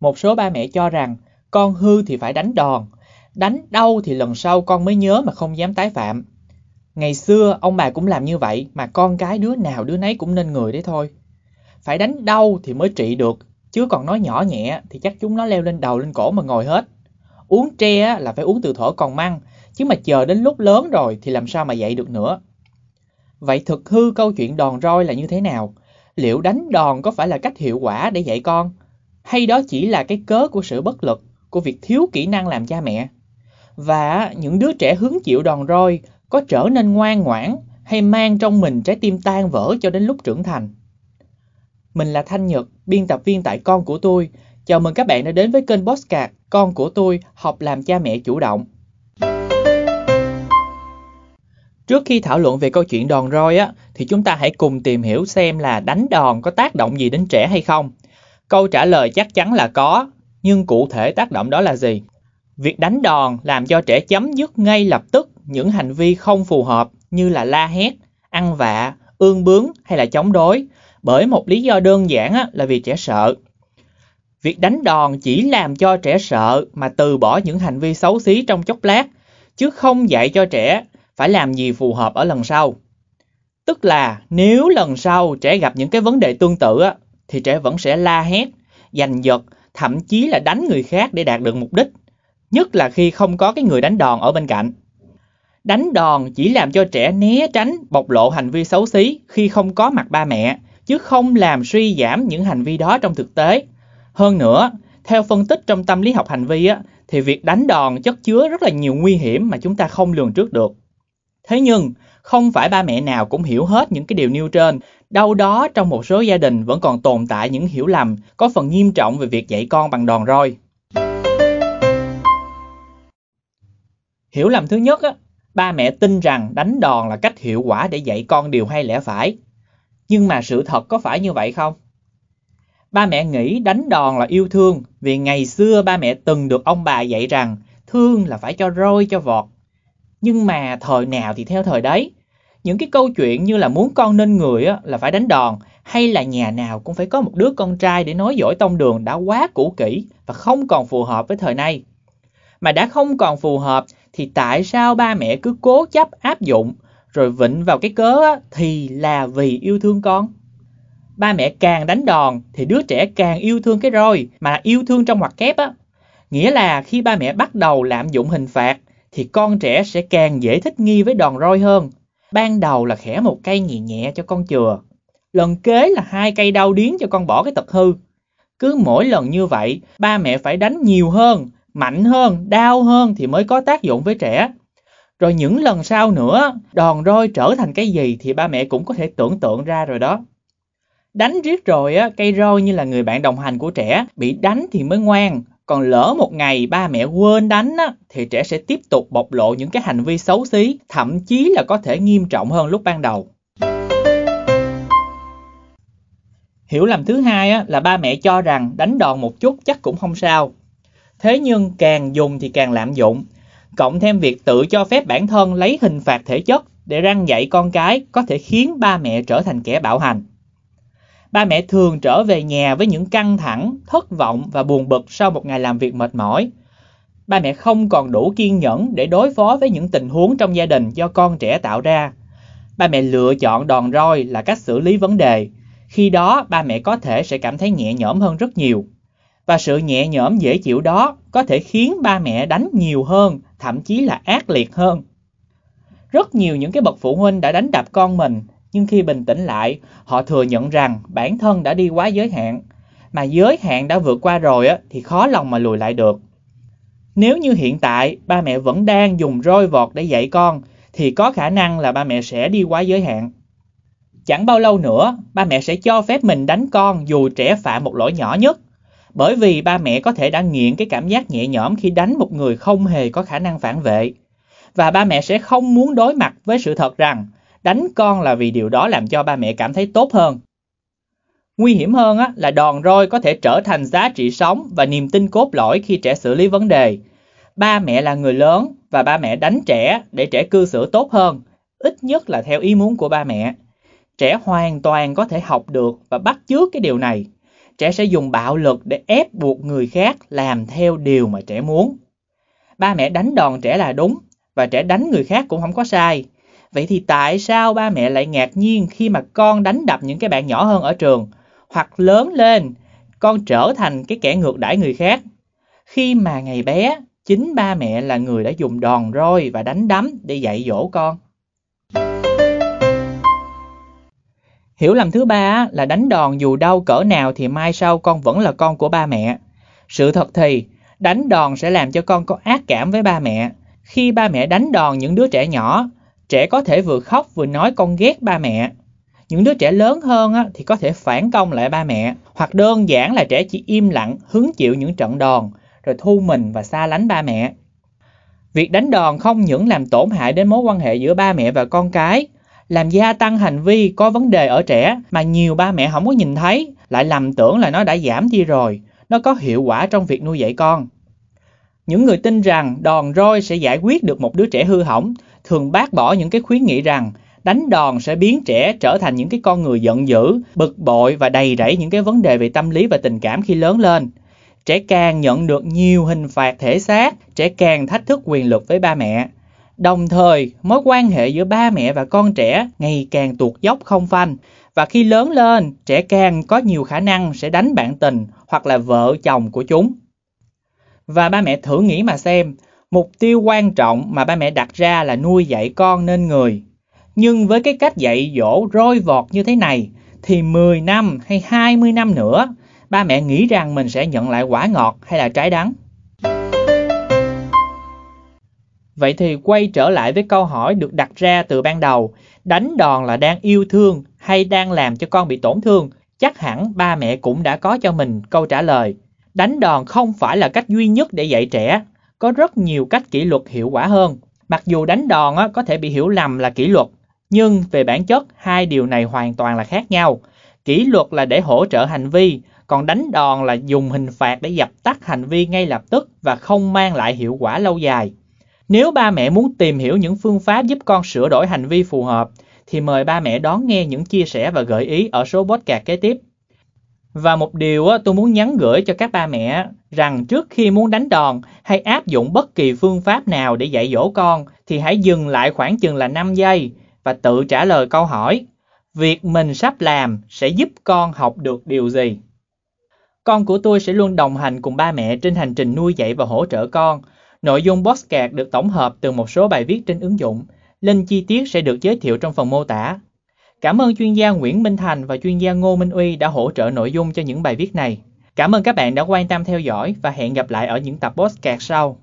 Một số ba mẹ cho rằng con hư thì phải đánh đòn, đánh đau thì lần sau con mới nhớ mà không dám tái phạm. Ngày xưa ông bà cũng làm như vậy mà con cái đứa nào đứa nấy cũng nên người đấy thôi. Phải đánh đau thì mới trị được, chứ còn nói nhỏ nhẹ thì chắc chúng nó leo lên đầu lên cổ mà ngồi hết. Uống tre là phải uống từ thổ còn măng, chứ mà chờ đến lúc lớn rồi thì làm sao mà dạy được nữa. Vậy thực hư câu chuyện đòn roi là như thế nào? Liệu đánh đòn có phải là cách hiệu quả để dạy con? Hay đó chỉ là cái cớ của sự bất lực, của việc thiếu kỹ năng làm cha mẹ? Và những đứa trẻ hứng chịu đòn roi có trở nên ngoan ngoãn hay mang trong mình trái tim tan vỡ cho đến lúc trưởng thành? Mình là Thanh Nhật, biên tập viên tại Con của tôi. Chào mừng các bạn đã đến với kênh Postcard Con của tôi học làm cha mẹ chủ động. Trước khi thảo luận về câu chuyện đòn roi á, thì chúng ta hãy cùng tìm hiểu xem là đánh đòn có tác động gì đến trẻ hay không. Câu trả lời chắc chắn là có, nhưng cụ thể tác động đó là gì? Việc đánh đòn làm cho trẻ chấm dứt ngay lập tức những hành vi không phù hợp như là la hét, ăn vạ, ương bướng hay là chống đối bởi một lý do đơn giản là vì trẻ sợ. Việc đánh đòn chỉ làm cho trẻ sợ mà từ bỏ những hành vi xấu xí trong chốc lát, chứ không dạy cho trẻ phải làm gì phù hợp ở lần sau. Tức là nếu lần sau trẻ gặp những cái vấn đề tương tự thì trẻ vẫn sẽ la hét, giành giật, thậm chí là đánh người khác để đạt được mục đích. Nhất là khi không có cái người đánh đòn ở bên cạnh. Đánh đòn chỉ làm cho trẻ né tránh bộc lộ hành vi xấu xí khi không có mặt ba mẹ, chứ không làm suy giảm những hành vi đó trong thực tế. Hơn nữa, theo phân tích trong tâm lý học hành vi á, thì việc đánh đòn chất chứa rất là nhiều nguy hiểm mà chúng ta không lường trước được. Thế nhưng, không phải ba mẹ nào cũng hiểu hết những cái điều nêu trên. Đâu đó trong một số gia đình vẫn còn tồn tại những hiểu lầm có phần nghiêm trọng về việc dạy con bằng đòn roi. Hiểu lầm thứ nhất, á, ba mẹ tin rằng đánh đòn là cách hiệu quả để dạy con điều hay lẽ phải. Nhưng mà sự thật có phải như vậy không? Ba mẹ nghĩ đánh đòn là yêu thương vì ngày xưa ba mẹ từng được ông bà dạy rằng thương là phải cho roi cho vọt. Nhưng mà thời nào thì theo thời đấy. Những cái câu chuyện như là muốn con nên người á, là phải đánh đòn hay là nhà nào cũng phải có một đứa con trai để nói dỗi tông đường đã quá cũ kỹ và không còn phù hợp với thời nay. Mà đã không còn phù hợp thì tại sao ba mẹ cứ cố chấp áp dụng rồi vịnh vào cái cớ á, thì là vì yêu thương con. Ba mẹ càng đánh đòn thì đứa trẻ càng yêu thương cái roi mà yêu thương trong ngoặc kép á. Nghĩa là khi ba mẹ bắt đầu lạm dụng hình phạt thì con trẻ sẽ càng dễ thích nghi với đòn roi hơn. Ban đầu là khẽ một cây nhẹ nhẹ cho con chừa. Lần kế là hai cây đau điến cho con bỏ cái tật hư. Cứ mỗi lần như vậy, ba mẹ phải đánh nhiều hơn, mạnh hơn, đau hơn thì mới có tác dụng với trẻ. Rồi những lần sau nữa, đòn roi trở thành cái gì thì ba mẹ cũng có thể tưởng tượng ra rồi đó. Đánh riết rồi á, cây roi như là người bạn đồng hành của trẻ, bị đánh thì mới ngoan, còn lỡ một ngày ba mẹ quên đánh á, thì trẻ sẽ tiếp tục bộc lộ những cái hành vi xấu xí, thậm chí là có thể nghiêm trọng hơn lúc ban đầu. Hiểu lầm thứ hai á, là ba mẹ cho rằng đánh đòn một chút chắc cũng không sao. Thế nhưng càng dùng thì càng lạm dụng, cộng thêm việc tự cho phép bản thân lấy hình phạt thể chất để răng dạy con cái có thể khiến ba mẹ trở thành kẻ bạo hành. Ba mẹ thường trở về nhà với những căng thẳng, thất vọng và buồn bực sau một ngày làm việc mệt mỏi. Ba mẹ không còn đủ kiên nhẫn để đối phó với những tình huống trong gia đình do con trẻ tạo ra. Ba mẹ lựa chọn đòn roi là cách xử lý vấn đề. Khi đó, ba mẹ có thể sẽ cảm thấy nhẹ nhõm hơn rất nhiều. Và sự nhẹ nhõm dễ chịu đó có thể khiến ba mẹ đánh nhiều hơn, thậm chí là ác liệt hơn. Rất nhiều những cái bậc phụ huynh đã đánh đập con mình nhưng khi bình tĩnh lại, họ thừa nhận rằng bản thân đã đi quá giới hạn. Mà giới hạn đã vượt qua rồi á, thì khó lòng mà lùi lại được. Nếu như hiện tại ba mẹ vẫn đang dùng roi vọt để dạy con, thì có khả năng là ba mẹ sẽ đi quá giới hạn. Chẳng bao lâu nữa, ba mẹ sẽ cho phép mình đánh con dù trẻ phạm một lỗi nhỏ nhất. Bởi vì ba mẹ có thể đã nghiện cái cảm giác nhẹ nhõm khi đánh một người không hề có khả năng phản vệ. Và ba mẹ sẽ không muốn đối mặt với sự thật rằng đánh con là vì điều đó làm cho ba mẹ cảm thấy tốt hơn. Nguy hiểm hơn á, là đòn roi có thể trở thành giá trị sống và niềm tin cốt lõi khi trẻ xử lý vấn đề. Ba mẹ là người lớn và ba mẹ đánh trẻ để trẻ cư xử tốt hơn, ít nhất là theo ý muốn của ba mẹ. Trẻ hoàn toàn có thể học được và bắt chước cái điều này. trẻ sẽ dùng bạo lực để ép buộc người khác làm theo điều mà trẻ muốn. Ba mẹ đánh đòn trẻ là đúng và trẻ đánh người khác cũng không có sai. Vậy thì tại sao ba mẹ lại ngạc nhiên khi mà con đánh đập những cái bạn nhỏ hơn ở trường hoặc lớn lên con trở thành cái kẻ ngược đãi người khác? Khi mà ngày bé chính ba mẹ là người đã dùng đòn roi và đánh đấm để dạy dỗ con. Hiểu lầm thứ ba là đánh đòn dù đau cỡ nào thì mai sau con vẫn là con của ba mẹ. Sự thật thì, đánh đòn sẽ làm cho con có ác cảm với ba mẹ. Khi ba mẹ đánh đòn những đứa trẻ nhỏ, trẻ có thể vừa khóc vừa nói con ghét ba mẹ. Những đứa trẻ lớn hơn thì có thể phản công lại ba mẹ, hoặc đơn giản là trẻ chỉ im lặng hứng chịu những trận đòn, rồi thu mình và xa lánh ba mẹ. Việc đánh đòn không những làm tổn hại đến mối quan hệ giữa ba mẹ và con cái, làm gia tăng hành vi có vấn đề ở trẻ mà nhiều ba mẹ không có nhìn thấy, lại lầm tưởng là nó đã giảm đi rồi, nó có hiệu quả trong việc nuôi dạy con. Những người tin rằng đòn roi sẽ giải quyết được một đứa trẻ hư hỏng, thường bác bỏ những cái khuyến nghị rằng đánh đòn sẽ biến trẻ trở thành những cái con người giận dữ, bực bội và đầy rẫy những cái vấn đề về tâm lý và tình cảm khi lớn lên. Trẻ càng nhận được nhiều hình phạt thể xác, trẻ càng thách thức quyền lực với ba mẹ. Đồng thời, mối quan hệ giữa ba mẹ và con trẻ ngày càng tuột dốc không phanh và khi lớn lên, trẻ càng có nhiều khả năng sẽ đánh bạn tình hoặc là vợ chồng của chúng. Và ba mẹ thử nghĩ mà xem, mục tiêu quan trọng mà ba mẹ đặt ra là nuôi dạy con nên người. Nhưng với cái cách dạy dỗ roi vọt như thế này, thì 10 năm hay 20 năm nữa, ba mẹ nghĩ rằng mình sẽ nhận lại quả ngọt hay là trái đắng. Vậy thì quay trở lại với câu hỏi được đặt ra từ ban đầu, đánh đòn là đang yêu thương hay đang làm cho con bị tổn thương? Chắc hẳn ba mẹ cũng đã có cho mình câu trả lời. Đánh đòn không phải là cách duy nhất để dạy trẻ, có rất nhiều cách kỷ luật hiệu quả hơn. Mặc dù đánh đòn có thể bị hiểu lầm là kỷ luật, nhưng về bản chất hai điều này hoàn toàn là khác nhau. Kỷ luật là để hỗ trợ hành vi, còn đánh đòn là dùng hình phạt để dập tắt hành vi ngay lập tức và không mang lại hiệu quả lâu dài. Nếu ba mẹ muốn tìm hiểu những phương pháp giúp con sửa đổi hành vi phù hợp, thì mời ba mẹ đón nghe những chia sẻ và gợi ý ở số podcast kế tiếp. Và một điều tôi muốn nhắn gửi cho các ba mẹ rằng trước khi muốn đánh đòn hay áp dụng bất kỳ phương pháp nào để dạy dỗ con, thì hãy dừng lại khoảng chừng là 5 giây và tự trả lời câu hỏi, việc mình sắp làm sẽ giúp con học được điều gì. Con của tôi sẽ luôn đồng hành cùng ba mẹ trên hành trình nuôi dạy và hỗ trợ con Nội dung podcast được tổng hợp từ một số bài viết trên ứng dụng. Link chi tiết sẽ được giới thiệu trong phần mô tả. Cảm ơn chuyên gia Nguyễn Minh Thành và chuyên gia Ngô Minh Uy đã hỗ trợ nội dung cho những bài viết này. Cảm ơn các bạn đã quan tâm theo dõi và hẹn gặp lại ở những tập podcast sau.